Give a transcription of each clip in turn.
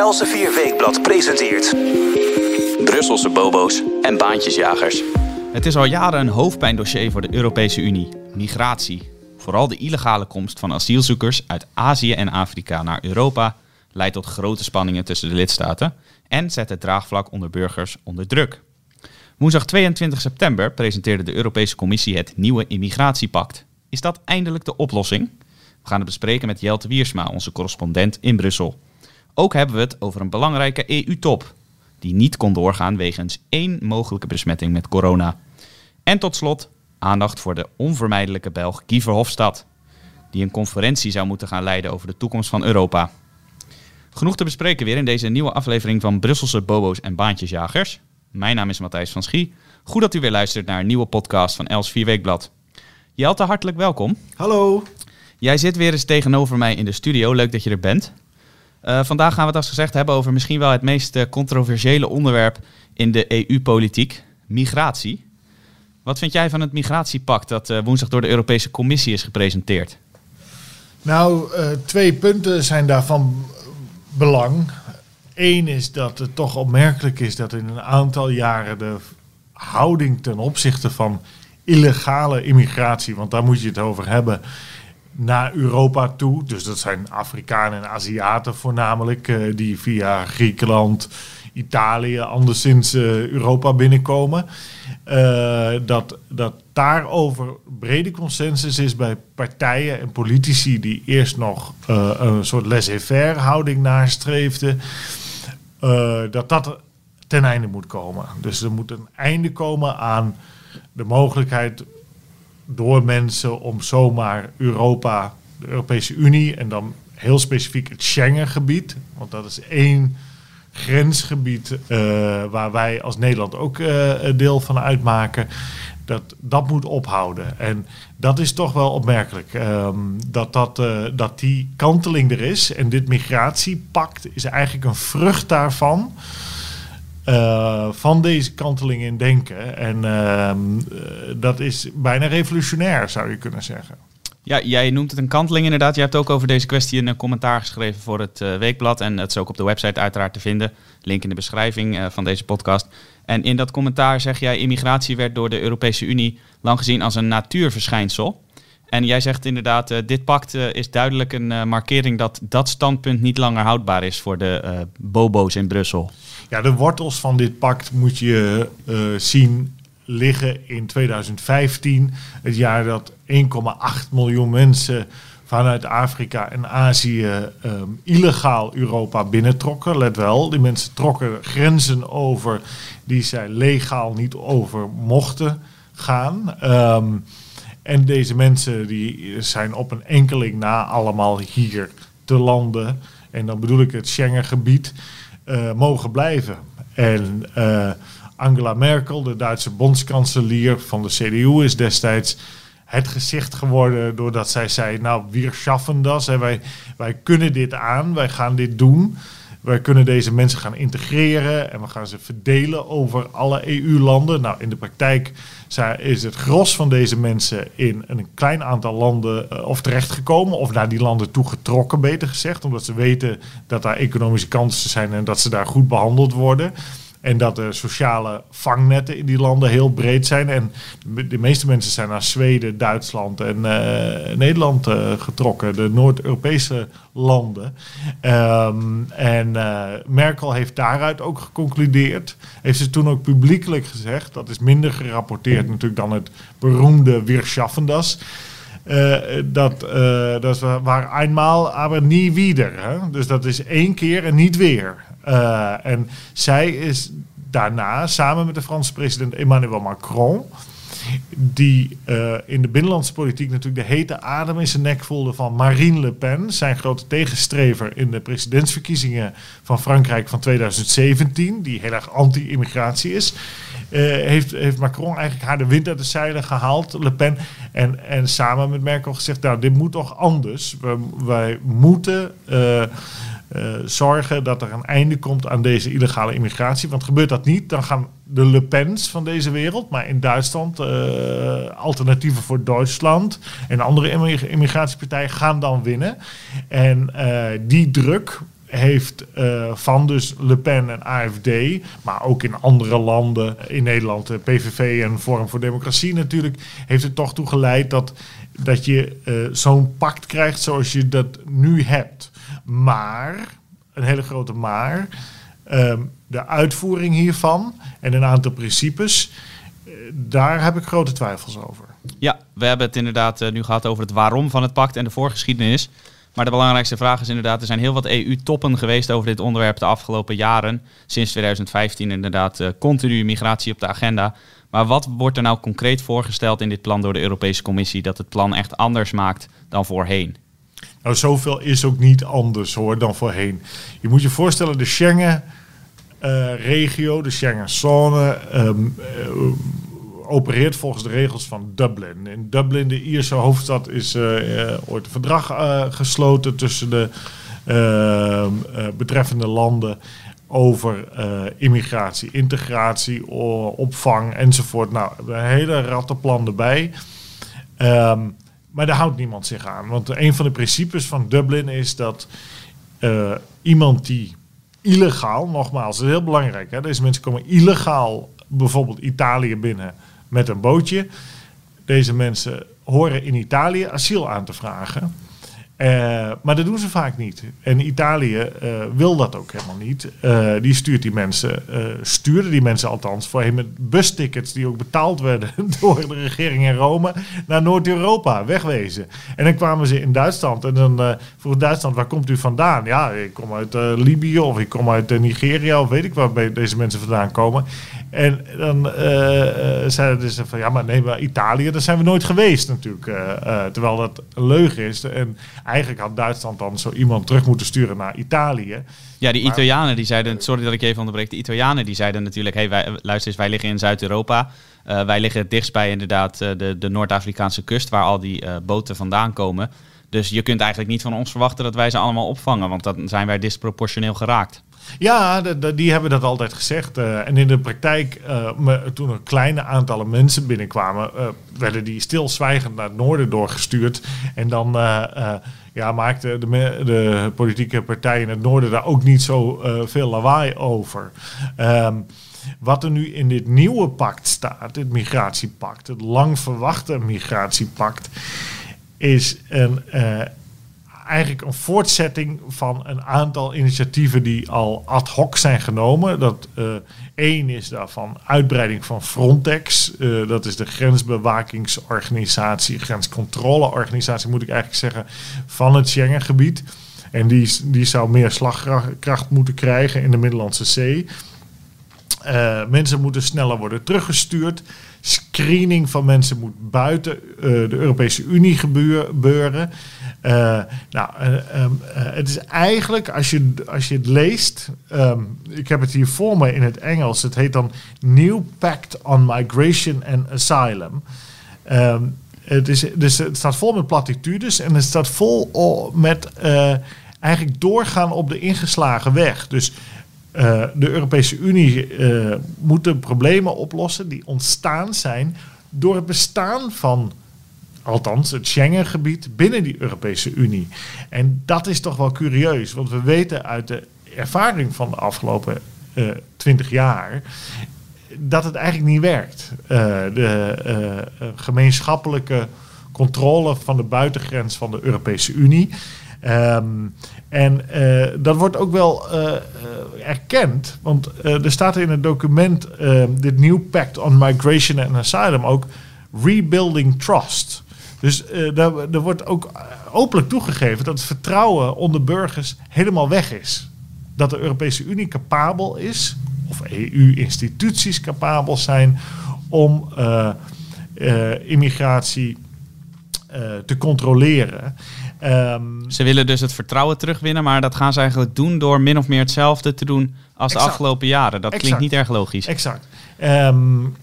Elsevier Weekblad presenteert... Brusselse bobo's en baantjesjagers. Het is al jaren een hoofdpijndossier voor de Europese Unie: migratie. Vooral de illegale komst van asielzoekers uit Azië en Afrika naar Europa leidt tot grote spanningen tussen de lidstaten en zet het draagvlak onder burgers onder druk. Woensdag 22 september presenteerde de Europese Commissie het nieuwe immigratiepact. Is dat eindelijk de oplossing? We gaan het bespreken met Jelte Wiersma, onze correspondent in Brussel. Ook hebben we het over een belangrijke EU-top, die niet kon doorgaan wegens één mogelijke besmetting met corona. En tot slot aandacht voor de onvermijdelijke Belg Guy Verhofstadt, die een conferentie zou moeten gaan leiden over de toekomst van Europa. Genoeg te bespreken weer in deze nieuwe aflevering van Brusselse Bobo's en Baantjesjagers. Mijn naam is Matthijs van Schie. Goed dat u weer luistert naar een nieuwe podcast van Els Vierweekblad. Jelte, hartelijk welkom. Hallo. Jij zit weer eens tegenover mij in de studio. Leuk dat je er bent. Uh, vandaag gaan we het als gezegd hebben over misschien wel het meest uh, controversiële onderwerp in de EU-politiek: migratie. Wat vind jij van het migratiepact dat uh, woensdag door de Europese Commissie is gepresenteerd? Nou, twee punten zijn daarvan belang. Eén is dat het toch opmerkelijk is dat in een aantal jaren de houding ten opzichte van illegale immigratie, want daar moet je het over hebben, naar Europa toe. Dus dat zijn Afrikanen en Aziaten voornamelijk, uh, die via Griekenland, Italië, anderszins uh, Europa binnenkomen. Uh, dat, dat daarover brede consensus is bij partijen en politici die eerst nog een soort laissez-faire houding nastreefden. dat dat ten einde moet komen. Dus er moet een einde komen aan de mogelijkheid door mensen om zomaar Europa, de Europese Unie en dan heel specifiek het Schengengebied, want dat is één grensgebied uh, waar wij als Nederland ook uh, deel van uitmaken. Dat, dat moet ophouden. En dat is toch wel opmerkelijk. Um, dat, dat, uh, dat die kanteling er is. En dit migratiepact is eigenlijk een vrucht daarvan. Uh, van deze kanteling in denken. En uh, dat is bijna revolutionair, zou je kunnen zeggen. Ja, jij noemt het een kanteling inderdaad. Je hebt ook over deze kwestie een commentaar geschreven voor het Weekblad. En het is ook op de website uiteraard te vinden. Link in de beschrijving van deze podcast. En in dat commentaar zeg jij... immigratie werd door de Europese Unie lang gezien als een natuurverschijnsel. En jij zegt inderdaad, dit pact is duidelijk een markering... dat dat standpunt niet langer houdbaar is voor de bobo's in Brussel. Ja, de wortels van dit pact moet je uh, zien liggen in 2015, het jaar dat 1,8 miljoen mensen vanuit Afrika en Azië um, illegaal Europa binnentrokken. Let wel, die mensen trokken grenzen over die zij legaal niet over mochten gaan. Um, en deze mensen die zijn op een enkeling na allemaal hier te landen. En dan bedoel ik het Schengengebied mogen blijven. En uh, Angela Merkel, de Duitse bondskanselier van de CDU, is destijds het gezicht geworden doordat zij zei: Nou, wir schaffen das. Wij, wij kunnen dit aan, wij gaan dit doen. Wij kunnen deze mensen gaan integreren en we gaan ze verdelen over alle EU-landen. Nou, in de praktijk is het gros van deze mensen in een klein aantal landen uh, of terechtgekomen, of naar die landen toe getrokken, beter gezegd, omdat ze weten dat daar economische kansen zijn en dat ze daar goed behandeld worden. En dat de sociale vangnetten in die landen heel breed zijn. En de meeste mensen zijn naar Zweden, Duitsland en uh, Nederland uh, getrokken, de Noord-Europese landen. Um, en uh, Merkel heeft daaruit ook geconcludeerd. Heeft ze toen ook publiekelijk gezegd, dat is minder gerapporteerd natuurlijk dan het beroemde Wir dat, uh, dat is waar eenmaal, aber nie wieder. Hè? Dus dat is één keer en niet weer. Uh, en zij is daarna, samen met de Franse president Emmanuel Macron, die uh, in de binnenlandse politiek natuurlijk de hete adem in zijn nek voelde van Marine Le Pen, zijn grote tegenstrever in de presidentsverkiezingen van Frankrijk van 2017, die heel erg anti-immigratie is. Uh, heeft, heeft Macron eigenlijk haar de wind uit de zeilen gehaald, Le Pen. En, en samen met Merkel gezegd, nou, dit moet toch anders. Wij moeten... uh, zorgen dat er een einde komt aan deze illegale immigratie. Want gebeurt dat niet, dan gaan de Le Pens van deze wereld, maar in Duitsland, uh, alternatieven voor Duitsland en andere immigratiepartijen gaan dan winnen. En uh, die druk heeft van dus Le Pen en AFD, maar ook in andere landen, in Nederland, de PVV en Forum voor Democratie natuurlijk, heeft het toch toe geleid dat, dat je zo'n pact krijgt zoals je dat nu hebt. Maar, een hele grote maar, um, de uitvoering hiervan en een aantal principes, daar heb ik grote twijfels over. Ja, we hebben het inderdaad uh, nu gehad over het waarom van het pact en de voorgeschiedenis. Maar de belangrijkste vraag is inderdaad, er zijn heel wat EU-toppen geweest over dit onderwerp de afgelopen jaren. Sinds 2015 inderdaad uh, continu migratie op de agenda. Maar wat wordt er nou concreet voorgesteld in dit plan door de Europese Commissie dat het plan echt anders maakt dan voorheen? Nou, zoveel is ook niet anders hoor dan voorheen. Je moet je voorstellen, de Schengen-regio, de Schengen-zone, um, opereert volgens de regels van Dublin. In Dublin, de Ierse hoofdstad, is uh, ooit een verdrag gesloten tussen de betreffende landen over immigratie, integratie, opvang enzovoort. Nou, een hele rattenplan erbij. Um, maar daar houdt niemand zich aan. Want een van de principes van Dublin is dat iemand die illegaal, nogmaals, dat is heel belangrijk, hè, deze mensen komen illegaal bijvoorbeeld Italië binnen met een bootje. Deze mensen horen in Italië asiel aan te vragen. Uh, maar dat doen ze vaak niet. En Italië uh, wil dat ook helemaal niet. Uh, die stuurt die mensen, stuurde die mensen althans voorheen met bustickets die ook betaald werden door de regering in Rome naar Noord-Europa, wegwezen. En dan kwamen ze in Duitsland en dan vroeg Duitsland, waar komt u vandaan? Ja, ik kom uit Libië of ik kom uit Nigeria of weet ik waar deze mensen vandaan komen. En dan zeiden ze van ja, maar nee, maar Italië, daar zijn we nooit geweest natuurlijk. terwijl dat een leugen is. En eigenlijk had Duitsland dan zo iemand terug moeten sturen naar Italië. Ja, die Italianen die zeiden, sorry dat ik even onderbreek, de Italianen die zeiden natuurlijk, hey, wij, luister eens, wij liggen in Zuid-Europa. Wij liggen dichtst bij inderdaad de, de Noord-Afrikaanse kust, waar al die boten vandaan komen. Dus je kunt eigenlijk niet van ons verwachten dat wij ze allemaal opvangen, want dan zijn wij disproportioneel geraakt. Ja, die hebben dat altijd gezegd. Uh, en in de praktijk, me, toen er kleine aantallen mensen binnenkwamen, uh, werden die stilzwijgend naar het noorden doorgestuurd. En dan ja, maakten de, de, politieke partijen in het noorden daar ook niet zo veel lawaai over. Um, wat er nu in dit nieuwe pact staat, het migratiepact, het lang verwachte migratiepact, is een eigenlijk een voortzetting van een aantal initiatieven die al ad hoc zijn genomen. Dat uh, één is daarvan uitbreiding van Frontex. Uh, dat is de grensbewakingsorganisatie, grenscontroleorganisatie moet ik eigenlijk zeggen, van het Schengengebied. En die, die zou meer slagkracht moeten krijgen in de Middellandse Zee. Uh, mensen moeten sneller worden teruggestuurd. Screening van mensen moet buiten de Europese Unie gebeuren. Uh, nou, um, uh, het is eigenlijk, als je, als je het leest, um, ik heb het hier voor me in het Engels, het heet dan New Pact on Migration and Asylum. Um, het, is, dus het staat vol met platitudes en het staat vol met eigenlijk doorgaan op de ingeslagen weg. Dus de Europese Unie moet de problemen oplossen die ontstaan zijn door het bestaan van althans het Schengengebied binnen die Europese Unie. En dat is toch wel curieus, want we weten uit de ervaring van de afgelopen eh, twintig jaar dat het eigenlijk niet werkt. Uh, de uh, gemeenschappelijke controle van de buitengrens van de Europese Unie. Um, en uh, dat wordt ook wel uh, erkend, want er staat in het document, dit New Pact on Migration and Asylum, ook Rebuilding Trust. Dus daar, wordt ook openlijk toegegeven dat het vertrouwen onder burgers helemaal weg is. Dat de Europese Unie capabel is, of EU-instituties capabel zijn, om immigratie te controleren. Um, ze willen dus het vertrouwen terugwinnen, maar dat gaan ze eigenlijk doen door min of meer hetzelfde te doen als exact. de afgelopen jaren. Dat exact. klinkt niet erg logisch. Exact. Um,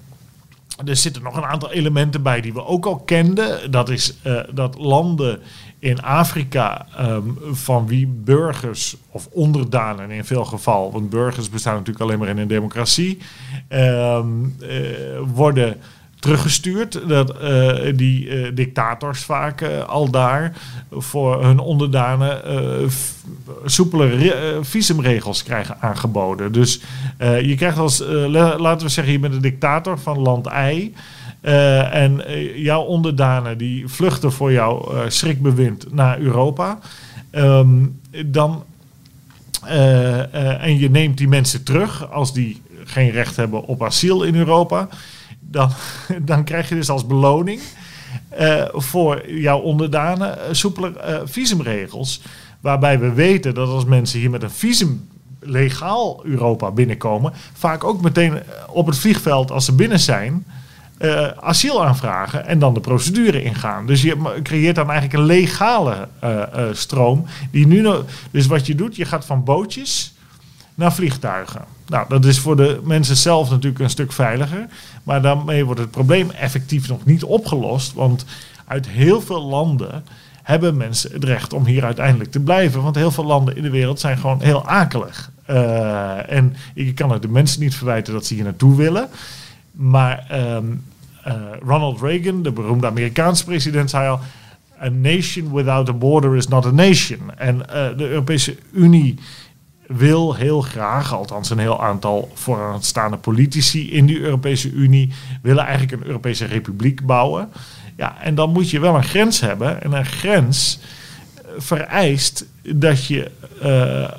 er zitten nog een aantal elementen bij die we ook al kenden. Dat is uh, dat landen in Afrika um, van wie burgers of onderdanen in veel geval, want burgers bestaan natuurlijk alleen maar in een democratie, um, uh, worden teruggestuurd. Dat, eh, die uh, dictators vaak uh, al daar voor hun onderdanen soepele visumregels krijgen aangeboden. Dus je krijgt als, laten we zeggen, je bent een dictator van land I. en jouw onderdanen die vluchten voor jouw schrikbewind naar Europa. Um, dan, en je neemt die mensen terug als die geen recht hebben op asiel in Europa dan, dan krijg je dus als beloning uh, voor jouw onderdanen uh, soepele uh, visumregels. Waarbij we weten dat als mensen hier met een visum legaal Europa binnenkomen, vaak ook meteen op het vliegveld als ze binnen zijn. asiel aanvragen en dan de procedure ingaan. Dus je creëert dan eigenlijk een legale stroom. Die nu dus wat je doet, je gaat van bootjes naar vliegtuigen. Nou, dat is voor de mensen zelf natuurlijk een stuk veiliger. Maar daarmee wordt het probleem effectief nog niet opgelost. Want uit heel veel landen hebben mensen het recht om hier uiteindelijk te blijven. Want heel veel landen in de wereld zijn gewoon heel akelig. Uh, en je kan het de mensen niet verwijten dat ze hier naartoe willen. Maar um, uh, Ronald Reagan, de beroemde Amerikaanse president, zei al: A nation without a border is not a nation. En uh, de Europese Unie wil heel graag, althans een heel aantal vooraanstaande politici in de Europese Unie, willen eigenlijk een Europese republiek bouwen. Ja, en dan moet je wel een grens hebben. En een grens eh, vereist dat je uh,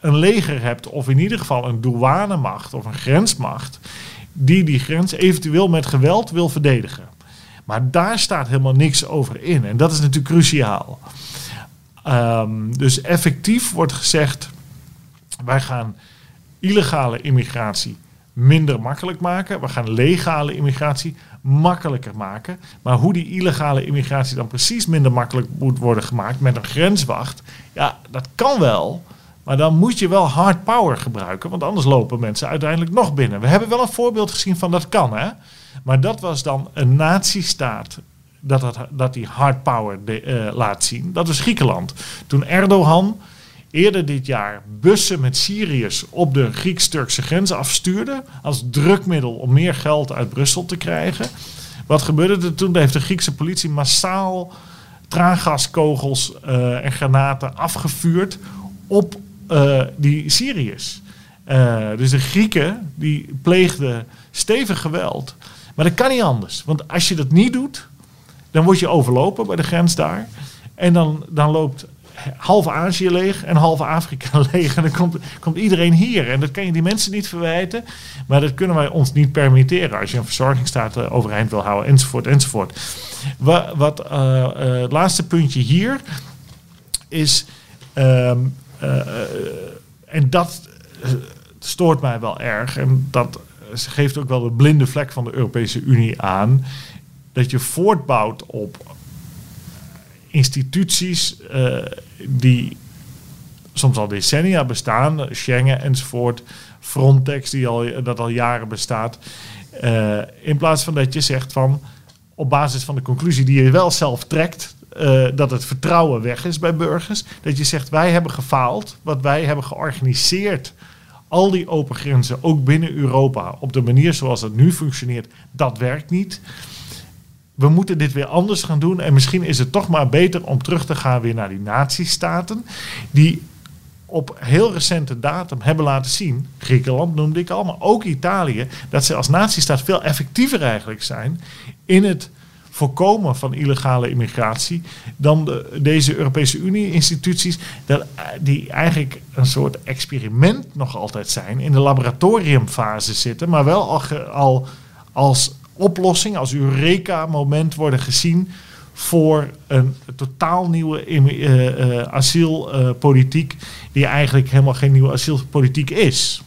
een leger hebt, of in ieder geval een douanemacht of een grensmacht, die die grens eventueel met geweld wil verdedigen. Maar daar staat helemaal niks over in. En dat is natuurlijk cruciaal. Um, dus effectief wordt gezegd wij gaan illegale immigratie minder makkelijk maken. We gaan legale immigratie makkelijker maken. Maar hoe die illegale immigratie dan precies minder makkelijk moet worden gemaakt met een grenswacht, ja, dat kan wel. Maar dan moet je wel hard power gebruiken, want anders lopen mensen uiteindelijk nog binnen. We hebben wel een voorbeeld gezien van dat kan, hè? Maar dat was dan een nazistaat dat, dat, dat die hard power uh, laat zien. Dat was Griekenland. Toen Erdogan eerder dit jaar bussen met Syriërs op de Grieks-Turkse grens afstuurde. Als drukmiddel om meer geld uit Brussel te krijgen. Wat gebeurde er toen? heeft de Griekse politie massaal traangaskogels uh, en granaten afgevuurd op uh, die Syriërs. Uh, dus de Grieken die pleegden stevig geweld. Maar dat kan niet anders. Want als je dat niet doet, dan word je overlopen bij de grens daar. En dan, dan loopt half Azië leeg en half Afrika leeg. En dan komt, komt iedereen hier. En dat kan je die mensen niet verwijten. Maar dat kunnen wij ons niet permitteren als je een verzorgingsstaat uh, overeind wil houden, enzovoort, enzovoort. Wat, wat uh, het laatste puntje hier is. Ehm, en dat stoort mij wel erg. En dat geeft ook wel de blinde vlek van de Europese Unie aan. Dat je voortbouwt op instituties uh, die soms al decennia bestaan, Schengen enzovoort, Frontex die al, dat al jaren bestaat. Uh, in plaats van dat je zegt van op basis van de conclusie die je wel zelf trekt, uh, dat het vertrouwen weg is bij burgers, dat je zegt wij hebben gefaald, wat wij hebben georganiseerd. Al die open grenzen, ook binnen Europa, op de manier zoals het nu functioneert, dat werkt niet we moeten dit weer anders gaan doen. En misschien is het toch maar beter om terug te gaan weer naar die natiestaten. Die op heel recente datum hebben laten zien, Griekenland noemde ik al, maar ook Italië, dat ze als natiestaat veel effectiever eigenlijk zijn in het voorkomen van illegale immigratie dan de, deze Europese Unie-instituties, die eigenlijk een soort experiment nog altijd zijn, in de laboratoriumfase zitten, maar wel al, al als oplossing, als Eureka-moment worden gezien voor een totaal nieuwe uh, uh, asielpolitiek, die eigenlijk helemaal geen nieuwe asielpolitiek is.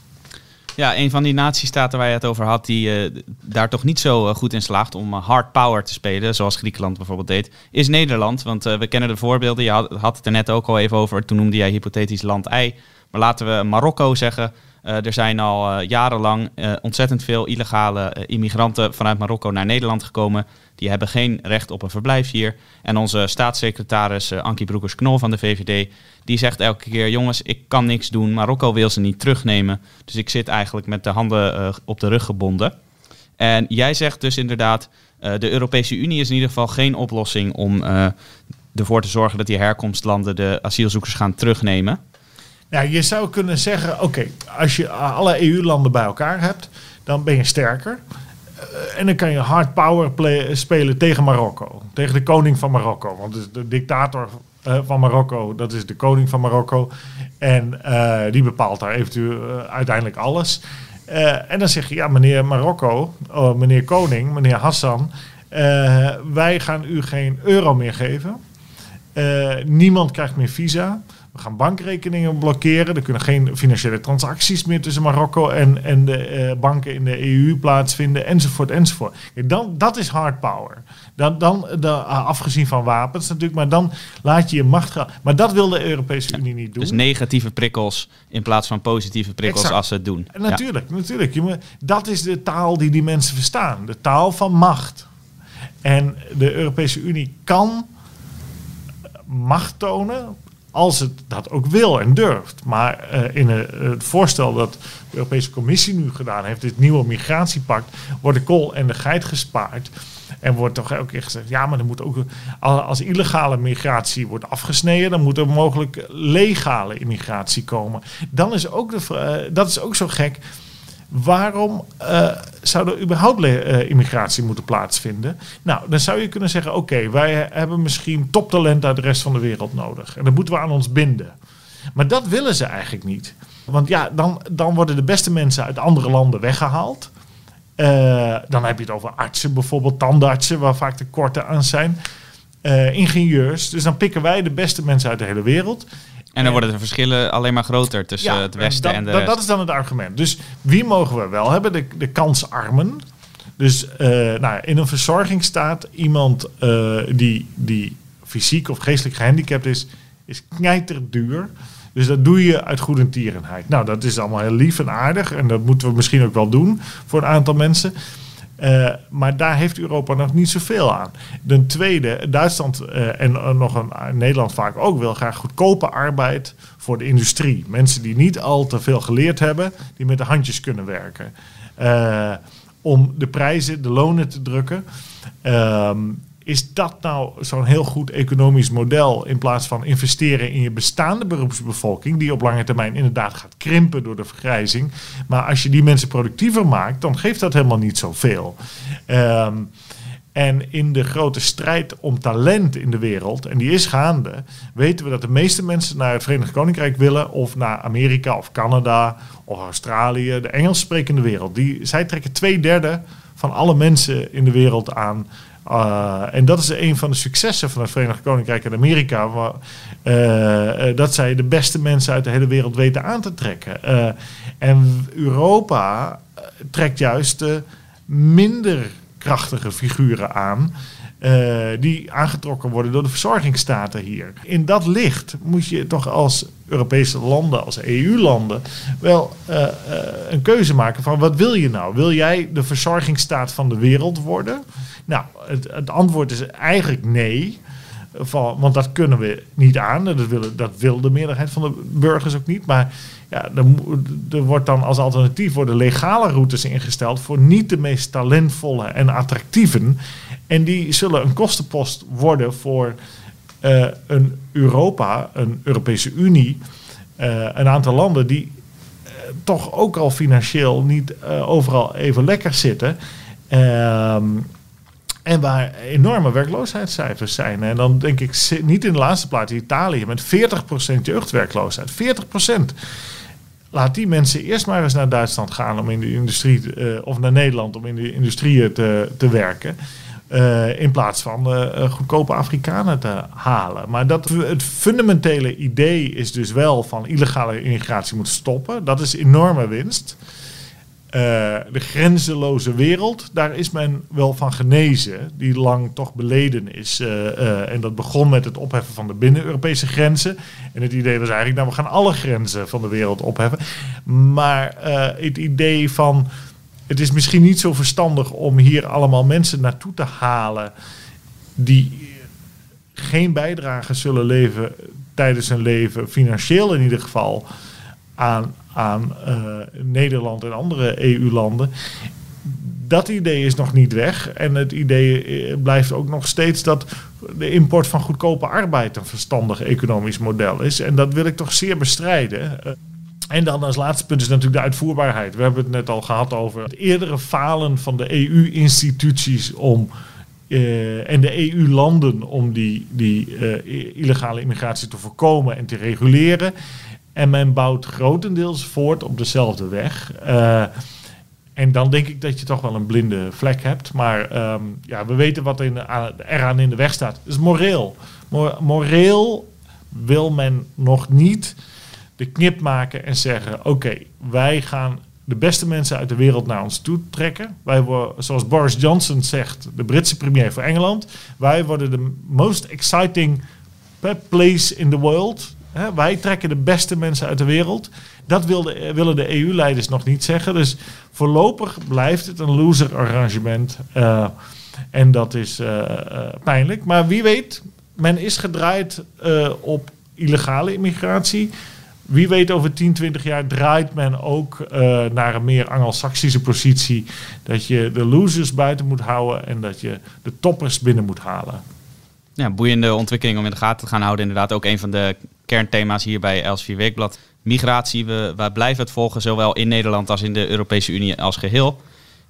Ja, een van die natiestaten waar je het over had, die uh, daar toch niet zo goed in slaagt om hard power te spelen, zoals Griekenland bijvoorbeeld deed, is Nederland. Want we kennen de voorbeelden. Je had, het er net ook al even over. Toen noemde jij hypothetisch land I. Maar laten we Marokko zeggen. Uh, er zijn al uh, jarenlang uh, ontzettend veel illegale immigranten vanuit Marokko naar Nederland gekomen. Die hebben geen recht op een verblijf hier. En onze staatssecretaris Ankie Broekers-Knol van de VVD, die zegt elke keer: jongens, ik kan niks doen. Marokko wil ze niet terugnemen. Dus ik zit eigenlijk met de handen op de rug gebonden. En jij zegt dus inderdaad, de Europese Unie is in ieder geval geen oplossing om ervoor te zorgen dat die herkomstlanden de asielzoekers gaan terugnemen. Ja, je zou kunnen zeggen, oké, als je alle EU-landen bij elkaar hebt, dan ben je sterker. Uh, en dan kan je hard power spelen tegen Marokko. Tegen de koning van Marokko. Want de dictator uh, van Marokko, dat is de koning van Marokko. En uh, die bepaalt daar eventueel uiteindelijk alles. en dan zeg je, ja, meneer Marokko, oh, meneer koning, meneer Hassan... wij gaan u geen euro meer geven. niemand krijgt meer visa. We gaan bankrekeningen blokkeren. Er kunnen geen financiële transacties meer tussen Marokko en, en de uh, banken in de EU plaatsvinden, enzovoort, enzovoort. Dan, dat is hard power. Dan, dan de, uh, afgezien van wapens natuurlijk, maar dan laat je je macht gaan. Maar dat wil de Europese Unie niet doen. Dus negatieve prikkels in plaats van positieve prikkels exact. als ze het doen. En natuurlijk, ja. natuurlijk. Dat is de taal die die mensen verstaan. De taal van macht. En de Europese Unie kan macht tonen als het dat ook wil en durft. Maar uh, in het, het voorstel dat de Europese Commissie nu gedaan heeft, dit nieuwe migratiepact, wordt de kool en de geit gespaard. En wordt toch elke keer gezegd, ja, maar er moet ook, als illegale migratie wordt afgesneden, dan moet er mogelijk legale immigratie komen. Dan is ook de, uh, dat is ook zo gek waarom zou er überhaupt uh, immigratie moeten plaatsvinden? Nou, dan zou je kunnen zeggen: oké, wij hebben misschien toptalent uit de rest van de wereld nodig. En dat moeten we aan ons binden. Maar dat willen ze eigenlijk niet. Want ja, dan, dan worden de beste mensen uit andere landen weggehaald. Uh, dan heb je het over artsen, bijvoorbeeld tandartsen, waar vaak tekorten aan zijn. ingenieurs. Dus dan pikken wij de beste mensen uit de hele wereld. En dan worden de verschillen alleen maar groter tussen ja, het Westen dat, en de dat, dat, is dan het argument. Dus wie mogen we wel hebben? De, de kansarmen. Dus uh, nou, in een verzorgingsstaat iemand uh, die, die fysiek of geestelijk gehandicapt is, is knijterduur. Dus dat doe je uit goedentierenheid. Nou, dat is allemaal heel lief en aardig. En dat moeten we misschien ook wel doen voor een aantal mensen. Uh, maar daar heeft Europa nog niet zoveel aan. Ten tweede, Duitsland uh, en uh, nog een, Nederland vaak ook wil graag goedkope arbeid voor de industrie. Mensen die niet al te veel geleerd hebben, die met de handjes kunnen werken. om de prijzen, de lonen te drukken. Ehm, is dat nou zo'n heel goed economisch model in plaats van investeren in je bestaande beroepsbevolking, die op lange termijn inderdaad gaat krimpen door de vergrijzing. Maar als je die mensen productiever maakt, dan geeft dat helemaal niet zoveel. Um, en in de grote strijd om talent in de wereld, en die is gaande, weten we dat de meeste mensen naar het Verenigd Koninkrijk willen, of naar Amerika of Canada of Australië, de Engels sprekende wereld. Die, zij trekken twee derde van alle mensen in de wereld aan uh, en dat is een van de successen van het Verenigd Koninkrijk en Amerika. Waar, uh, dat zij de beste mensen uit de hele wereld weten aan te trekken. En Europa trekt juist de minder krachtige figuren aan. Uh, die aangetrokken worden door de verzorgingsstaten hier. In dat licht moet je toch als Europese landen, als EU-landen, wel uh, uh, een keuze maken van wat wil je nou? Wil jij de verzorgingsstaat van de wereld worden? Nou, het, het antwoord is eigenlijk nee. Van, want dat kunnen we niet aan. Dat, willen, dat wil de meerderheid van de burgers ook niet. Maar ja, er, er, wordt dan als alternatief worden legale routes ingesteld voor niet de meest talentvolle en attractieven. En die zullen een kostenpost worden voor uh, een Europa, een Europese Unie, uh, een aantal landen die uh, toch ook al financieel niet overal even lekker zitten. Ehm, en waar enorme werkloosheidscijfers zijn. En dan denk ik niet in de laatste plaats Italië met 40% jeugdwerkloosheid. 40%. Laat die mensen eerst maar eens naar Duitsland gaan om in de industrie, of naar Nederland om in de industrie te, te werken. Uh, in plaats van uh, goedkope Afrikanen te halen. Maar dat, het fundamentele idee is dus wel van illegale immigratie moet stoppen. Dat is enorme winst. De grenzeloze wereld, daar is men wel van genezen, die lang toch beleden is. En dat begon met het opheffen van de binnen-Europese grenzen. En het idee was eigenlijk, nou, we gaan alle grenzen van de wereld opheffen. Maar het idee van, het is misschien niet zo verstandig om hier allemaal mensen naartoe te halen die geen bijdrage zullen leveren tijdens hun leven, financieel in ieder geval, aan, aan uh, Nederland en andere EU-landen. dat idee is nog niet weg. En het idee eh, blijft ook nog steeds dat de import van goedkope arbeid een verstandig economisch model is. En dat wil ik toch zeer bestrijden. Eh, en dan als laatste punt is natuurlijk de uitvoerbaarheid. We hebben het net al gehad over het eerdere falen van de EU-instituties om. Uh, en de EU-landen om die, die uh, illegale immigratie te voorkomen en te reguleren. En men bouwt grotendeels voort op dezelfde weg. Uh, en dan denk ik dat je toch wel een blinde vlek hebt. Maar um, ja, we weten wat in, eraan in de weg staat. Dus moreel. Mor moreel wil men nog niet de knip maken en zeggen: oké, wij gaan de beste mensen uit de wereld naar ons toe trekken. Wij worden, zoals Boris Johnson zegt, de Britse premier voor Engeland. Wij worden de most exciting place in the world. wij trekken de beste mensen uit de wereld. Dat wilde, willen de EU-leiders nog niet zeggen. Dus voorlopig blijft het een loser arrangement. Uh, en dat is uh, uh, pijnlijk. Maar wie weet, men is gedraaid op illegale immigratie. Wie weet, over 10, 20 jaar draait men ook naar een meer Anglo-Saxische positie. Dat je de losers buiten moet houden en dat je de toppers binnen moet halen. Ja, boeiende ontwikkeling om in de gaten te gaan houden. Inderdaad, ook een van de kernthema's hier bij Elsevier Weekblad migratie. We, we blijven het volgen, zowel in Nederland als in de Europese Unie als geheel.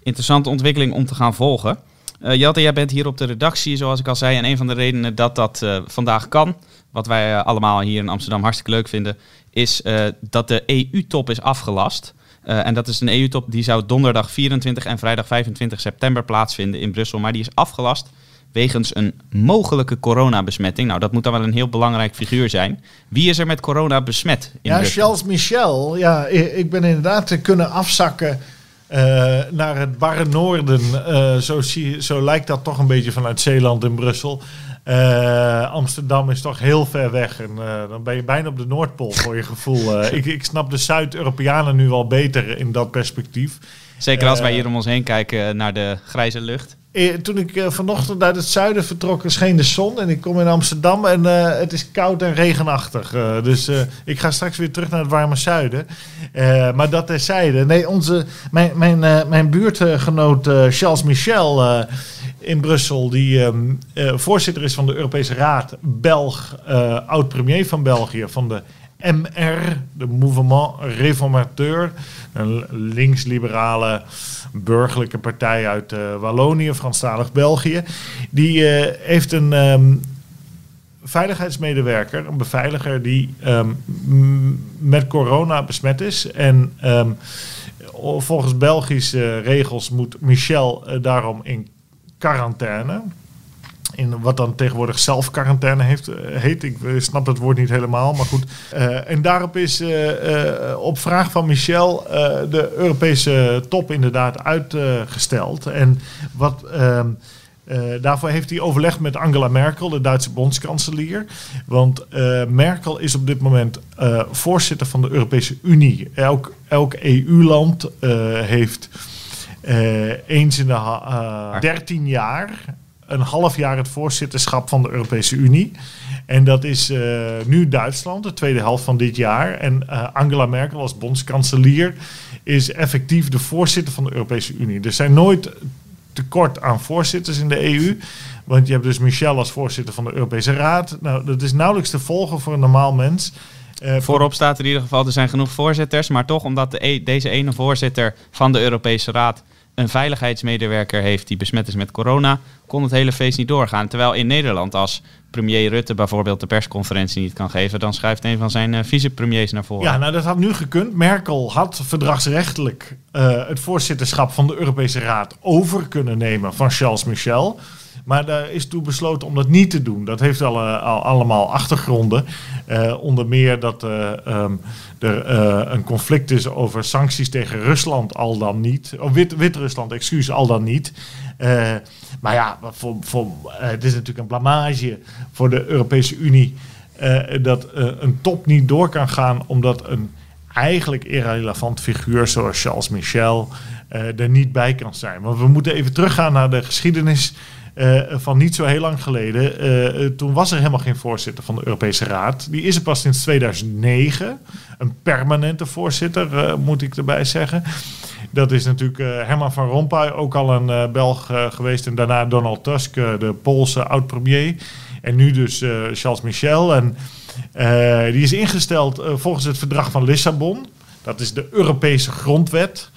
Interessante ontwikkeling om te gaan volgen. Uh, Jelte, jij bent hier op de redactie, zoals ik al zei. En een van de redenen dat dat uh, vandaag kan, wat wij allemaal hier in Amsterdam hartstikke leuk vinden, is dat de EU-top is afgelast. en dat is een EU-top die zou donderdag 24 en vrijdag 25 september plaatsvinden in Brussel. Maar die is afgelast wegens een mogelijke coronabesmetting. Nou, dat moet dan wel een heel belangrijk figuur zijn. Wie is er met corona besmet? In ja, Charles Michel. Ja, ik ben inderdaad kunnen afzakken uh, naar het barre noorden. Uh, zo, zie, zo lijkt dat toch een beetje vanuit Zeeland en Brussel. Uh, Amsterdam is toch heel ver weg. En dan ben je bijna op de Noordpool voor je gevoel. ik, ik snap de Zuid-Europeanen nu wel beter in dat perspectief. Zeker als wij hier om ons heen kijken naar de grijze lucht. Eh, toen ik vanochtend uit het zuiden vertrok, scheen de zon. En ik kom in Amsterdam en het is koud en regenachtig. dus ik ga straks weer terug naar het warme zuiden. maar dat terzijde. Nee, onze, mijn, mijn, mijn buurtgenoot Charles Michel in Brussel, die um, voorzitter is van de Europese Raad, Belg, oud-premier van België, van de MR, de Mouvement Réformateur, een links-liberale burgerlijke partij uit uh, Wallonië, Franstalig België. Die heeft een um, veiligheidsmedewerker, een beveiliger die um, met corona besmet is. En volgens Belgische regels moet Michel daarom in quarantaine in wat dan tegenwoordig zelfquarantaine eh, heet. Ik eh, snap het woord niet helemaal, maar goed. Uh, en daarop is op vraag van Michel de Europese top inderdaad uitgesteld. en wat... Ehm, daarvoor heeft hij overlegd met Angela Merkel, de Duitse bondskanselier. Want Merkel is op dit moment voorzitter van de Europese Unie. Elk, elk EU-land heeft eens in de 13 jaar een half jaar het voorzitterschap van de Europese Unie. En dat is uh, nu Duitsland, de tweede helft van dit jaar. En uh, Angela Merkel als bondskanselier is effectief de voorzitter van de Europese Unie. Er zijn nooit tekort aan voorzitters in de EU. Want je hebt dus Michel als voorzitter van de Europese Raad. Nou, dat is nauwelijks te volgen voor een normaal mens. Uh, Voorop staat in ieder geval, er zijn genoeg voorzitters. Maar toch, omdat de e deze ene voorzitter van de Europese Raad een veiligheidsmedewerker heeft die besmet is met corona, kon het hele feest niet doorgaan. Terwijl in Nederland, als premier Rutte bijvoorbeeld de persconferentie niet kan geven, dan schuift een van zijn uh, vicepremiers naar voren. Ja, nou dat had nu gekund. Merkel had verdragsrechtelijk uh, het voorzitterschap van de Europese Raad over kunnen nemen van Charles Michel. Maar daar is toen besloten om dat niet te doen. Dat heeft al, al allemaal achtergronden. Uh, onder meer dat uh, um, er uh, een conflict is over sancties tegen Rusland al dan niet. Of Wit-Rusland, Wit excuus, al dan niet. maar ja, voor, voor, het is natuurlijk een blamage voor de Europese Unie dat een top niet door kan gaan omdat een eigenlijk irrelevant figuur zoals Charles Michel er niet bij kan zijn. Want we moeten even teruggaan naar de geschiedenis uh, van niet zo heel lang geleden. Uh, toen was er helemaal geen voorzitter van de Europese Raad. Die is er pas sinds 2009. Een permanente voorzitter, moet ik erbij zeggen. Dat is natuurlijk Herman van Rompuy, ook al een Belg geweest. En daarna Donald Tusk, de Poolse oud-premier. En nu dus Charles Michel. En die is ingesteld volgens het verdrag van Lissabon. Dat is de Europese grondwet.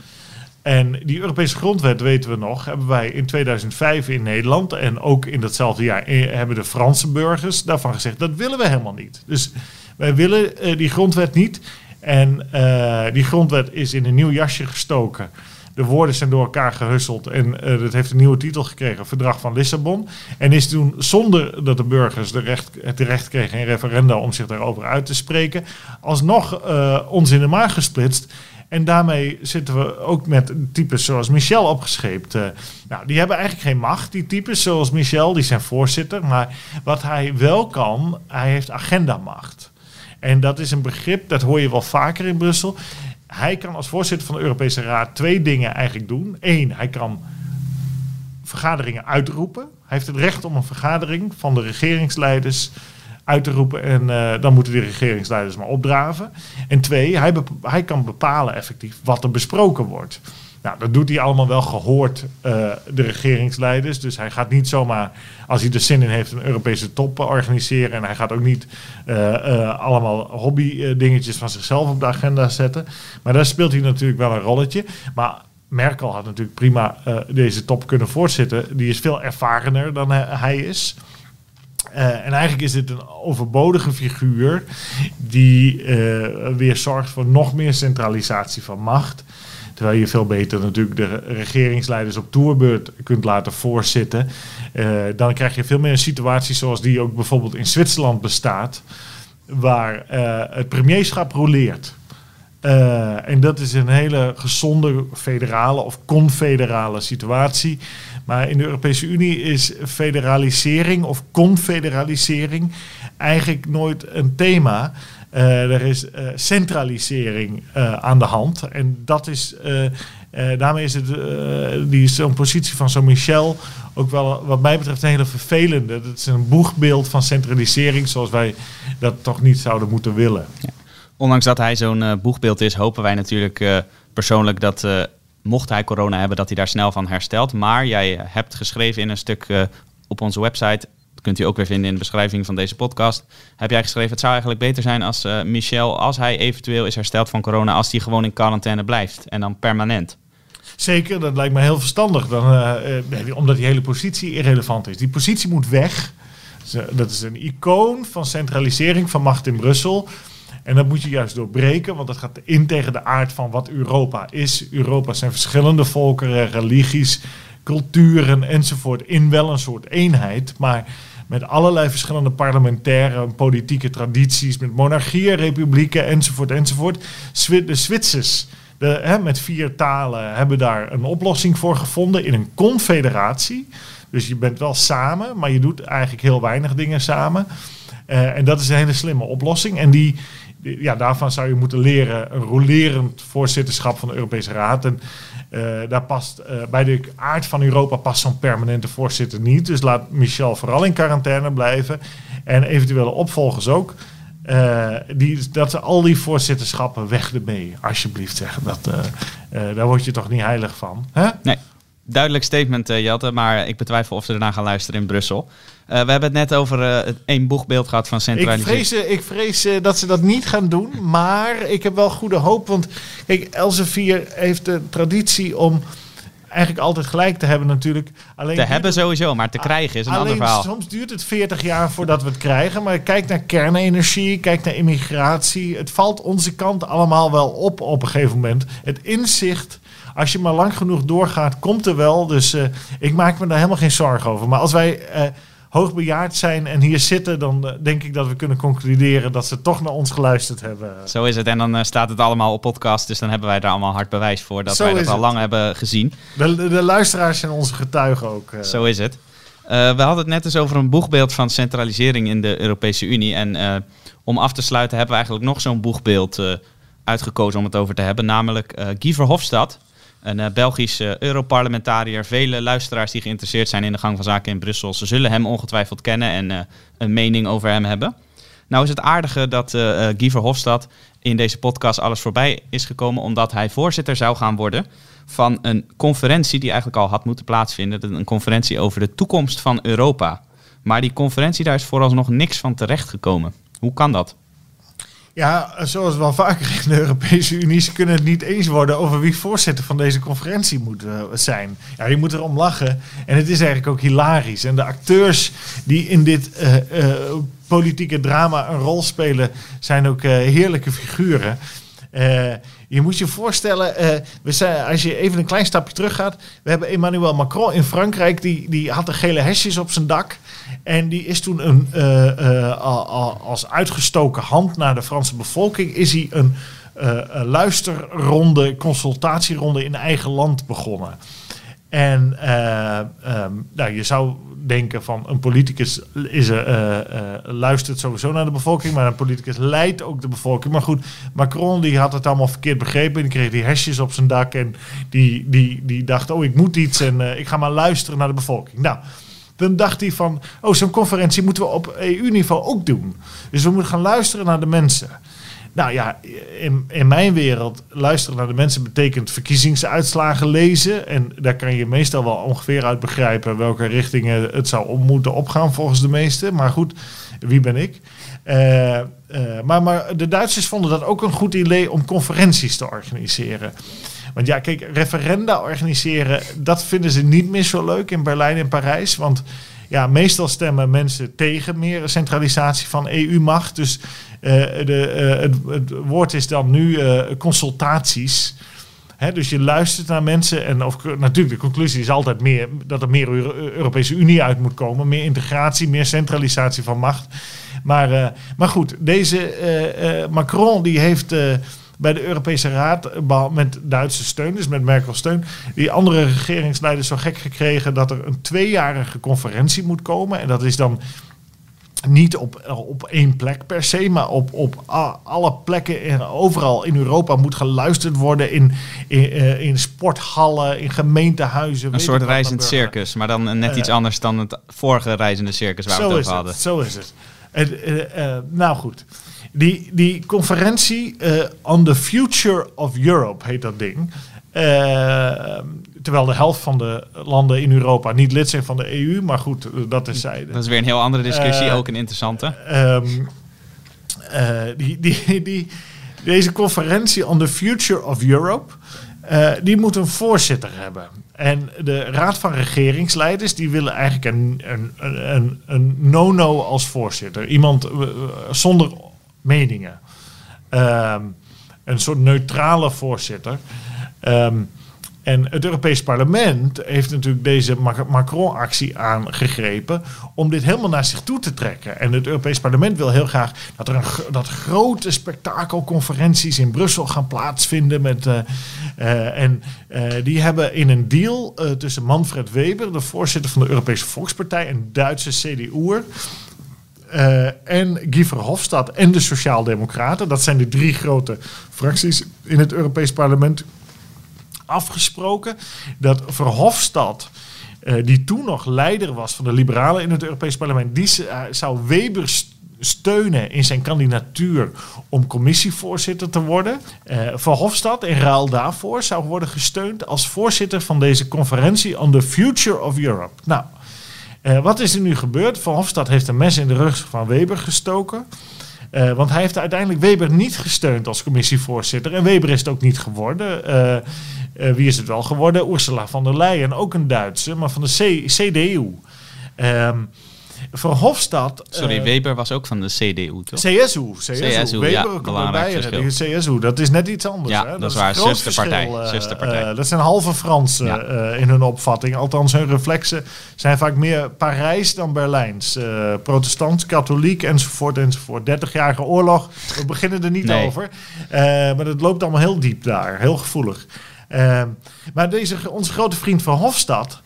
En die Europese grondwet, weten we nog, hebben wij in 2005 in Nederland en ook in datzelfde jaar eh, hebben de Franse burgers daarvan gezegd, dat willen we helemaal niet. Dus wij willen uh, die grondwet niet. En uh, die grondwet is in een nieuw jasje gestoken. De woorden zijn door elkaar gehusseld en uh, dat heeft een nieuwe titel gekregen, Verdrag van Lissabon. En is toen, zonder dat de burgers de recht, het recht kregen in referenda om zich daarover uit te spreken, alsnog ons in de maag gesplitst. En daarmee zitten we ook met types zoals Michel opgescheept. Uh, nou, die hebben eigenlijk geen macht, die types zoals Michel, die zijn voorzitter. Maar wat hij wel kan, hij heeft agendamacht. En dat is een begrip, dat hoor je wel vaker in Brussel. Hij kan als voorzitter van de Europese Raad twee dingen eigenlijk doen. Eén, hij kan vergaderingen uitroepen. Hij heeft het recht om een vergadering van de regeringsleiders uit te roepen. En uh, dan moeten die regeringsleiders maar opdraven. En twee, hij, hij kan bepalen effectief wat er besproken wordt. Nou, dat doet hij allemaal wel gehoord, uh, de regeringsleiders. Dus hij gaat niet zomaar, als hij er zin in heeft, een Europese top organiseren. En hij gaat ook niet uh, allemaal hobby-dingetjes van zichzelf op de agenda zetten. Maar daar speelt hij natuurlijk wel een rolletje. Maar Merkel had natuurlijk prima deze top kunnen voortzitten. Die is veel ervarener dan hij is. Uh, en eigenlijk is dit een overbodige figuur die uh, weer zorgt voor nog meer centralisatie van macht. Terwijl je veel beter natuurlijk de regeringsleiders op toerbeurt kunt laten voorzitten. Uh, dan krijg je veel meer een situatie zoals die ook bijvoorbeeld in Zwitserland bestaat. Waar het premierschap roleert. En dat is een hele gezonde federale of confederale situatie. Maar in de Europese Unie is federalisering of confederalisering eigenlijk nooit een thema. Uh, er is uh, centralisering aan de hand. En dat is, daarmee is het, die zo'n positie van zo'n Michel ook wel, wat mij betreft, een hele vervelende. Dat is een boegbeeld van centralisering zoals wij dat toch niet zouden moeten willen. Ja. Ondanks dat hij zo'n boegbeeld is, hopen wij natuurlijk persoonlijk dat mocht hij corona hebben, dat hij daar snel van herstelt. Maar jij hebt geschreven in een stuk op onze website, dat kunt u ook weer vinden in de beschrijving van deze podcast, heb jij geschreven, het zou eigenlijk beter zijn als Michel, als hij eventueel is hersteld van corona, als hij gewoon in quarantaine blijft en dan permanent. Zeker, dat lijkt me heel verstandig, dan, omdat die hele positie irrelevant is. Die positie moet weg. Dat is een icoon van centralisering van macht in Brussel. En dat moet je juist doorbreken, want dat gaat in tegen de aard van wat Europa is. Europa zijn verschillende volkeren, religies, culturen enzovoort in wel een soort eenheid, maar met allerlei verschillende parlementaire politieke tradities, met monarchieën, republieken enzovoort enzovoort. De Zwitsers de, hè, met vier talen hebben daar een oplossing voor gevonden in een confederatie. Dus je bent wel samen, maar je doet eigenlijk heel weinig dingen samen. Uh, en dat is een hele slimme oplossing. En die, ja, daarvan zou je moeten leren een rolerend voorzitterschap van de Europese Raad. En uh, daar past uh, bij de aard van Europa past zo'n permanente voorzitter niet. Dus laat Michel vooral in quarantaine blijven. En eventuele opvolgers ook. Uh, die, dat ze al die voorzitterschappen weg ermee, alsjeblieft zeggen. Dat, daar word je toch niet heilig van. Hè? Nee, duidelijk statement, uh, Jatte. Maar ik betwijfel of ze erna gaan luisteren in Brussel. Uh, we hebben het net over uh, één boegbeeld gehad van centralisering. Ik vrees, ik vrees dat ze dat niet gaan doen. Maar ik heb wel goede hoop. Want kijk, Elsevier heeft de traditie om eigenlijk altijd gelijk te hebben natuurlijk. Alleen te hebben sowieso, maar te krijgen is een ander verhaal. Soms duurt het 40 jaar voordat we het krijgen. Maar kijk naar kernenergie, kijk naar immigratie. Het valt onze kant allemaal wel op op een gegeven moment. Het inzicht als je maar lang genoeg doorgaat, komt er wel. Dus uh, ik maak me daar helemaal geen zorgen over. Maar als wij uh, hoogbejaard zijn en hier zitten, dan uh, denk ik dat we kunnen concluderen dat ze toch naar ons geluisterd hebben. Zo is het. En dan staat het allemaal op podcast. Dus dan hebben wij daar allemaal hard bewijs voor dat Zo wij dat al lang hebben gezien. De, de, luisteraars zijn onze getuigen ook. Zo is het. we hadden het net eens over een boegbeeld van centralisering in de Europese Unie. En om af te sluiten hebben we eigenlijk nog zo'n boegbeeld uitgekozen om het over te hebben. Namelijk Guy Verhofstadt een uh, Belgisch uh, Europarlementariër. Vele luisteraars die geïnteresseerd zijn in de gang van zaken in Brussel, ze zullen hem ongetwijfeld kennen en uh, een mening over hem hebben. Nou is het aardige dat Guy Verhofstadt in deze podcast alles voorbij is gekomen omdat hij voorzitter zou gaan worden van een conferentie die eigenlijk al had moeten plaatsvinden. Een conferentie over de toekomst van Europa. Maar die conferentie, daar is vooralsnog niks van terechtgekomen. Hoe kan dat? Ja, zoals wel vaker in de Europese Unie, ze kunnen het niet eens worden over wie voorzitter van deze conferentie moet uh, zijn. Ja, je moet erom lachen. En het is eigenlijk ook hilarisch. En de acteurs die in dit uh, uh, politieke drama een rol spelen, zijn ook heerlijke figuren. Je moet je voorstellen, we zijn, als je even een klein stapje terug gaat. We hebben Emmanuel Macron in Frankrijk, die, die had de gele hesjes op zijn dak. En die is toen een, uh, als uitgestoken hand naar de Franse bevolking, is hij een luisterronde, consultatieronde in eigen land begonnen. En um, nou, je zou denken van een politicus is, luistert sowieso naar de bevolking, maar een politicus leidt ook de bevolking. Maar goed, Macron die had het allemaal verkeerd begrepen. En kreeg die hesjes op zijn dak en die, die, die dacht, oh ik moet iets en ik ga maar luisteren naar de bevolking. Nou, dan dacht hij van, oh, zo'n conferentie moeten we op EU-niveau ook doen. Dus we moeten gaan luisteren naar de mensen. Nou ja, in, in mijn wereld, luisteren naar de mensen betekent verkiezingsuitslagen lezen. En daar kan je meestal wel ongeveer uit begrijpen welke richtingen het zou moeten opgaan volgens de meesten. Maar goed, wie ben ik? Uh, uh, maar, maar de Duitsers vonden dat ook een goed idee om conferenties te organiseren. Want ja, kijk, referenda organiseren, dat vinden ze niet meer zo leuk in Berlijn en Parijs. Want ja, meestal stemmen mensen tegen meer centralisatie van EU-macht. Dus uh, de, uh, het, het, woord is dan nu uh, consultaties. Dus je luistert naar mensen en of, natuurlijk de conclusie is altijd meer, dat er meer Euro Europese Unie uit moet komen. Meer integratie, meer centralisatie van macht. Maar, maar goed, deze Macron die heeft bij de Europese Raad met Duitse steun, dus met Merkel steun, die andere regeringsleiders zo gek gekregen dat er een tweejarige conferentie moet komen. En dat is dan niet op, op één plek per se, maar op, op alle plekken en overal in Europa moet geluisterd worden. In, in, eh, in sporthallen, in gemeentehuizen. Een soort reizend circus, maar dan net iets uh, anders dan het vorige reizende circus waar we het over hadden. Zo is het. Uh, uh, nou goed. Die, die conferentie uh, On the Future of Europe heet dat ding. Uh, terwijl de helft van de landen in Europa niet lid zijn van de EU. Maar goed, eh, dat is zijde. Dat is weer een heel andere discussie, uh, ook een interessante. Um, die, die, die, deze conferentie On the Future of Europe... die moet een voorzitter hebben. En de Raad van Regeringsleiders die willen eigenlijk een, een, een, een no-no als voorzitter. Iemand zonder meningen. Um, een soort neutrale voorzitter. Um, en het Europees Parlement heeft natuurlijk deze Macron-actie aangegrepen om dit helemaal naar zich toe te trekken. En het Europees Parlement wil heel graag dat er een dat grote spektakelconferenties in Brussel gaan plaatsvinden. Met, uh, uh, en uh, die hebben in een deal tussen Manfred Weber, de voorzitter van de Europese Volkspartij, en Duitse CDU'er. Uh, en Guy Verhofstadt en de Sociaaldemocraten. Dat zijn de drie grote fracties in het Europees Parlement. Afgesproken dat Verhofstadt, uh, die toen nog leider was van de Liberalen in het Europees Parlement, die uh, zou Weber steunen in zijn kandidatuur om commissievoorzitter te worden. Verhofstadt in ruil daarvoor zou worden gesteund als voorzitter van deze conferentie on the Future of Europe. Nou, uh, wat is er nu gebeurd? Van Hofstad heeft een mes in de rug van Weber gestoken. Uh, want hij heeft uiteindelijk Weber niet gesteund als commissievoorzitter. En Weber is het ook niet geworden. Uh, wie is het wel geworden? Ursula von der Leyen, ook een Duitse, maar van de C CDU. Ehm, Verhofstadt... Sorry, uh, Weber was ook van de CDU, toch? CSU. CSU, CSU Weber ja, komt CSU, dat is net iets anders. Ja, hè? dat is een waar. Zusterpartij. verschil, eh, Zusterpartij. eh, dat zijn halve Fransen Ja. eh, in hun opvatting. Althans, hun reflexen zijn vaak meer Parijs dan Berlijns. Eh, protestant, katholiek enzovoort enzovoort. 30-jarige oorlog, we beginnen er niet Nee. over. Eh, maar het loopt allemaal heel diep daar, heel gevoelig. Eh, maar deze, onze grote vriend van Hofstad...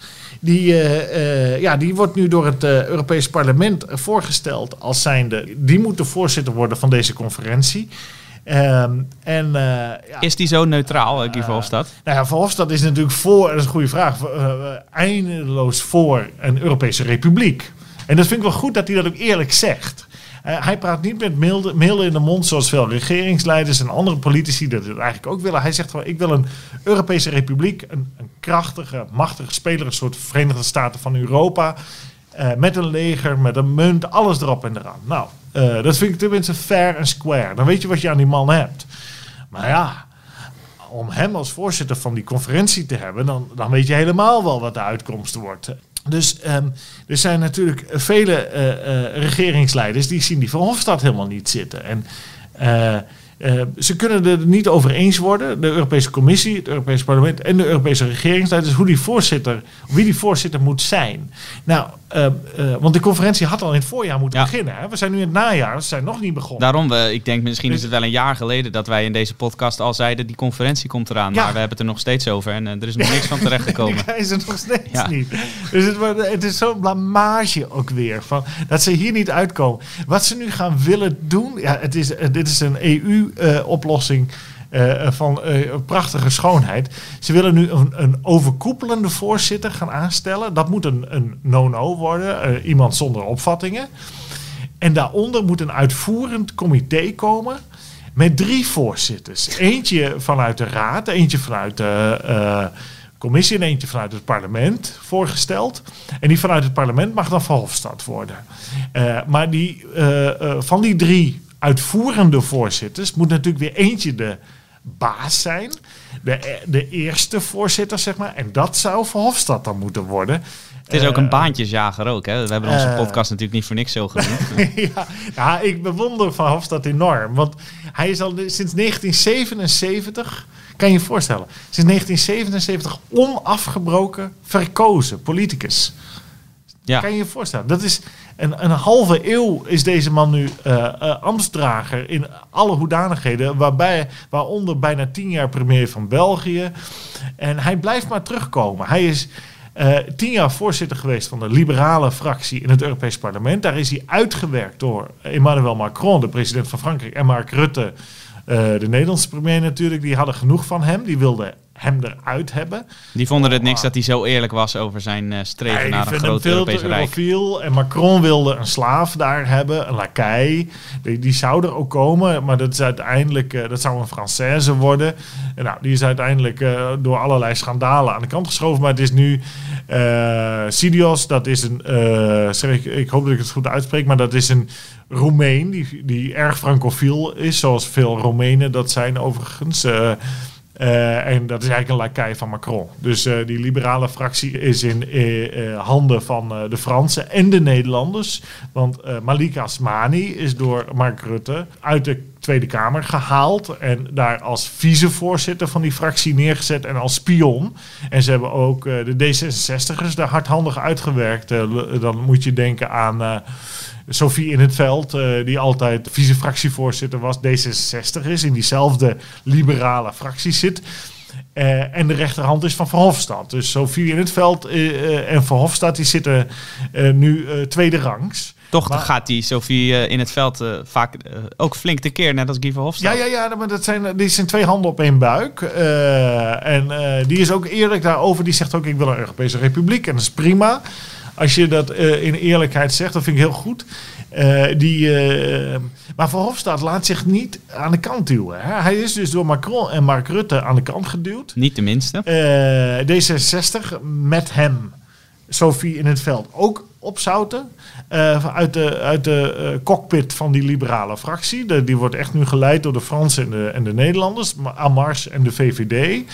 Die, eh, eh, ja, die wordt nu door het eh, Europees Parlement voorgesteld als zijnde. Die moet de voorzitter worden van deze conferentie. Ehm, en, ja, Is die zo neutraal, uh, Guy Verhofstadt? nou ja, Verhofstadt is natuurlijk voor, dat is een goede vraag, eindeloos voor een Europese republiek. En dat vind ik wel goed dat hij dat ook eerlijk zegt. Hij praat niet met milde, in de mond zoals veel regeringsleiders en andere politici dat eigenlijk ook willen. Hij zegt van ik wil een Europese republiek, een, een krachtige, machtige speler, een soort Verenigde Staten van Europa. met een leger, met een munt, alles erop en eraan. Nou, dat vind ik tenminste fair en square. Dan weet je wat je aan die man hebt. Maar ja, om hem als voorzitter van die conferentie te hebben, dan, dan weet je helemaal wel wat de uitkomst wordt. Dus um, er zijn natuurlijk vele uh, regeringsleiders die zien die van Hofstad helemaal niet zitten. En uh, uh, ze kunnen er niet over eens worden, de Europese Commissie, het Europese Parlement en de Europese regeringsleiders, hoe die voorzitter, wie die voorzitter moet zijn. Nou, uh, uh, want de conferentie had al in het voorjaar moeten beginnen. Hè? We zijn nu in het najaar, we zijn nog niet begonnen. Daarom, we, ik denk misschien is het wel een jaar geleden dat wij in deze podcast al zeiden, die conferentie komt eraan. Maar we hebben het er nog steeds over en er is nog niks van terecht gekomen. die is er nog steeds niet. Dus het, het is zo'n blamage ook weer, van, dat ze hier niet uitkomen. Wat ze nu gaan willen doen, ja, het is, dit is een EU uh, oplossing uh, van uh, prachtige schoonheid. Ze willen nu een, een, overkoepelende voorzitter gaan aanstellen. Dat moet een, een no-no worden, iemand zonder opvattingen. En daaronder moet een uitvoerend comité komen met drie voorzitters. Eentje vanuit de raad, eentje vanuit de commissie en eentje vanuit het parlement voorgesteld. En die vanuit het parlement mag dan Verhofstadt worden. maar die, van die drie uitvoerende voorzitters moet natuurlijk weer eentje de baas zijn. De, de eerste voorzitter, zeg maar. En dat zou Verhofstadt dan moeten worden. Het is ook een eh, baantjesjager ook, hè? We hebben onze uh, podcast natuurlijk niet voor niks zo genoemd. ja, ja, ik bewonder Van Hofstad enorm. Want hij is al sinds 1977, kan je je voorstellen, sinds 1977 onafgebroken verkozen politicus. Ja. Kan je je voorstellen? Dat is een, een halve eeuw is deze man nu uh, ambtsdrager in alle hoedanigheden, waarbij, waaronder bijna tien jaar premier van België. En hij blijft maar terugkomen. Hij is uh, tien jaar voorzitter geweest van de liberale fractie in het Europees Parlement. Daar is hij uitgewerkt door Emmanuel Macron, de president van Frankrijk, en Mark Rutte, de Nederlandse premier natuurlijk. Die hadden genoeg van hem. Die wilden hem eruit hebben. Die vonden het niks dat hij zo eerlijk was over zijn uh, streven naar een groot Europese rijk. En Macron wilde een slaaf daar hebben, een lakai. Die, die zou er ook komen, maar dat is uiteindelijk, uh, dat zou een Française worden. En nou, die is uiteindelijk uh, door allerlei schandalen aan de kant geschoven. Maar het is nu Sidios, dat is een, zeg ik, ik hoop dat ik het goed uitspreek, maar dat is een Roemeen die, die erg francofiel is, zoals veel Roemenen dat zijn overigens. Uh, en dat is eigenlijk een lakai van Macron. Dus uh, die liberale fractie is in uh, handen van de Fransen en de Nederlanders. Want Malika Asmani is door Mark Rutte uit de Tweede Kamer gehaald. En daar als vicevoorzitter van die fractie neergezet en als spion. En ze hebben ook de D66ers daar hardhandig uitgewerkt. dan moet je denken aan Sophie in het veld, uh, die altijd vice-fractievoorzitter was, D66 is, in diezelfde liberale fractie zit. Uh, en de rechterhand is van Verhofstadt. Dus Sophie in het veld uh, en Verhofstadt die zitten nu tweede rangs. Toch maar, gaat die Sophie in het veld vaak ook flink tekeer, net als Guy Verhofstadt. Ja, ja, ja maar dat zijn, die zijn twee handen op één buik. en die is ook eerlijk daarover. Die zegt ook, ik wil een Europese republiek. En dat is prima. Als je dat uh, in eerlijkheid zegt, dat vind ik heel goed. Uh, die, uh, maar Verhofstadt laat zich niet aan de kant duwen. Hè? Hij is dus door Macron en Mark Rutte aan de kant geduwd. Niet de minste. D66 met hem, Sophie in het veld, ook opzouten. uit de, uit de cockpit van die liberale fractie. De, die wordt echt nu geleid door de Fransen en de, en de Nederlanders. Amars en de VVD.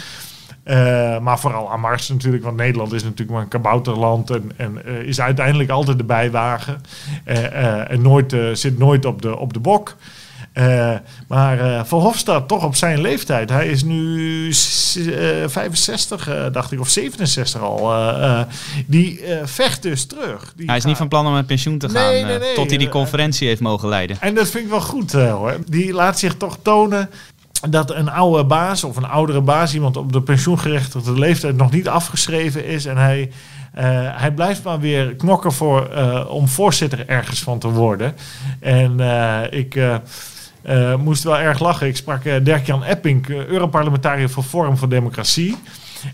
Uh, maar vooral aan Mars natuurlijk, want Nederland is natuurlijk maar een kabouterland en, en uh, is uiteindelijk altijd de bijwagen. Uh, en nooit, zit nooit op de, op de bok. maar Verhofstadt toch op zijn leeftijd. Hij is nu 65, dacht ik, of 67 al. die vecht dus terug. Die hij is niet van plan om met pensioen te gaan nee, nee, nee. tot hij die conferentie heeft mogen leiden. En dat vind ik wel goed hoor. Die laat zich toch tonen dat een oude baas of een oudere baas, iemand op de pensioengerechtigde leeftijd, nog niet afgeschreven is. En hij, uh, hij blijft maar weer knokken voor, uh, om voorzitter ergens van te worden. En uh, ik moest wel erg lachen. Ik sprak Dirk-Jan Epping, Europarlementariër voor Forum voor Democratie.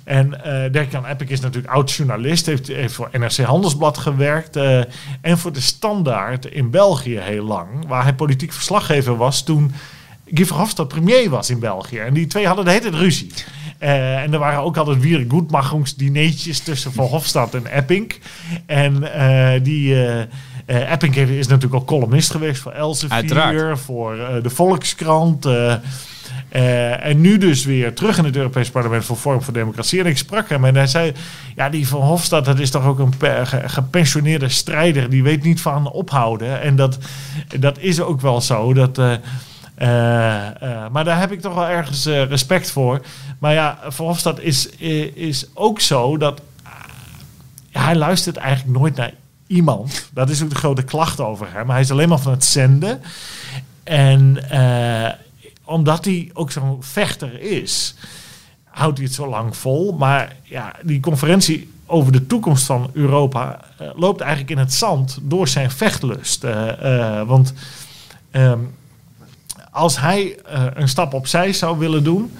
En uh, Dirk-Jan Epping is natuurlijk oud-journalist, heeft, heeft voor NRC Handelsblad gewerkt en voor de Standaard in België heel lang, waar hij politiek verslaggever was toen Guy Verhofstadt premier was in België. En die twee hadden de hele tijd ruzie. Uh, en er waren ook altijd Wiedergutmachungsdineetjes tussen Verhofstadt en Epping. En die... Uh, Epping is natuurlijk ook columnist geweest voor Elsevier, voor uh, de Volkskrant. Uh, en nu dus weer terug in het Europees Parlement voor Vorm voor Democratie. En ik sprak hem en hij zei: Ja, die Van Hofstad, dat is toch ook een gepensioneerde strijder. Die weet niet van ophouden. En dat, dat is ook wel zo. Dat, uh, uh, maar daar heb ik toch wel ergens respect voor. Maar ja, Van Hofstad is, is ook zo dat. hij luistert eigenlijk nooit naar iemand. Dat is ook de grote klacht over hem. Hij is alleen maar van het zenden. En omdat hij ook zo'n vechter is, houdt hij het zo lang vol. Maar ja, die conferentie over de toekomst van Europa loopt eigenlijk in het zand door zijn vechtlust. Want um, als hij een stap opzij zou willen doen,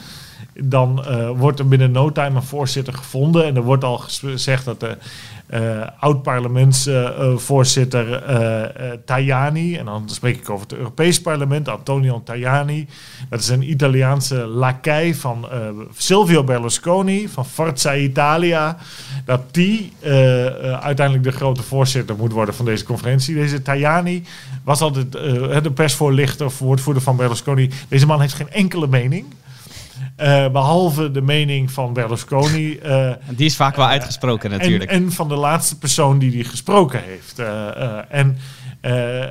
dan wordt er binnen no time een voorzitter gevonden. En er wordt al gezegd dat de uh, oud-parlementsvoorzitter uh, Tajani, en dan spreek ik over het Europees Parlement, Antonio Tajani. Dat is een Italiaanse lakij van Silvio Berlusconi, van Forza Italia. Dat die uiteindelijk de grote voorzitter moet worden van deze conferentie. Deze Tajani was altijd de persvoorlichter, woordvoerder van Berlusconi. Deze man heeft geen enkele mening. Uh, behalve de mening van Berlusconi. Uh, die is vaak wel uitgesproken natuurlijk. En, en, van de laatste persoon die die gesproken heeft. En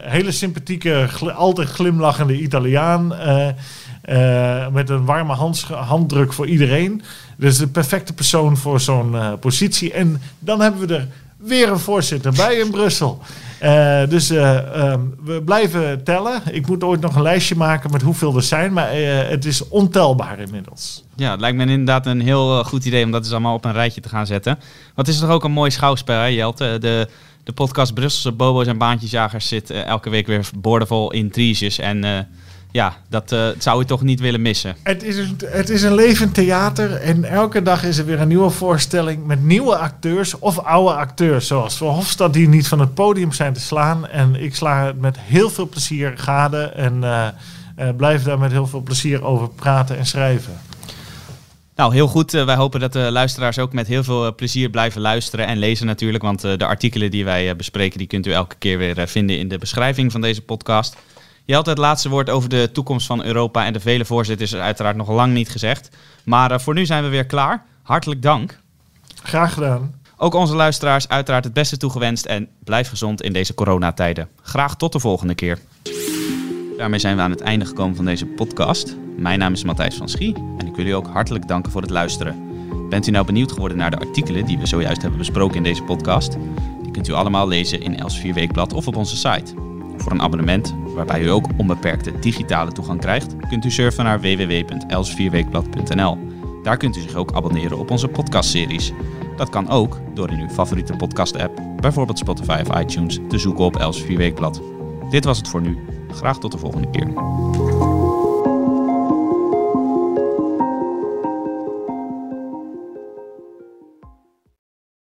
hele sympathieke, gl altijd glimlachende Italiaan. met een warme handdruk voor iedereen. Dus de perfecte persoon voor zo'n positie. En dan hebben we er weer een voorzitter bij in Brussel. Uh, dus uh, um, we blijven tellen. Ik moet ooit nog een lijstje maken met hoeveel er zijn, maar uh, het is ontelbaar inmiddels. Ja, het lijkt me inderdaad een heel goed idee om dat dus allemaal op een rijtje te gaan zetten. Wat is toch ook een mooi schouwspel, hè, Jelte? De, de podcast Brusselse Bobo's en Baantjesjagers zit elke week weer boordevol intriges en ja, dat uh, zou je toch niet willen missen. Het is, een, het is een levend theater en elke dag is er weer een nieuwe voorstelling met nieuwe acteurs of oude acteurs. Zoals Verhofstadt die niet van het podium zijn te slaan. En ik sla het met heel veel plezier gade en uh, uh, blijf daar met heel veel plezier over praten en schrijven. Nou, heel goed. wij hopen dat de luisteraars ook met heel veel plezier blijven luisteren en lezen natuurlijk. Want de artikelen die wij bespreken, die kunt u elke keer weer vinden in de beschrijving van deze podcast. Je had het laatste woord over de toekomst van Europa en de vele voorzitters is uiteraard nog lang niet gezegd. Maar uh, voor nu zijn we weer klaar. Hartelijk dank. Graag gedaan. Ook onze luisteraars uiteraard het beste toegewenst en blijf gezond in deze coronatijden. Graag tot de volgende keer. Daarmee zijn we aan het einde gekomen van deze podcast. Mijn naam is Matthijs van Schie en ik wil u ook hartelijk danken voor het luisteren. Bent u nou benieuwd geworden naar de artikelen die we zojuist hebben besproken in deze podcast? Die kunt u allemaal lezen in Els 4 Weekblad of op onze site. Voor een abonnement, waarbij u ook onbeperkte digitale toegang krijgt, kunt u surfen naar www.elsvierweekblad.nl. Daar kunt u zich ook abonneren op onze podcastseries. Dat kan ook door in uw favoriete podcast-app, bijvoorbeeld Spotify of iTunes, te zoeken op Els Vierweekblad. Dit was het voor nu. Graag tot de volgende keer.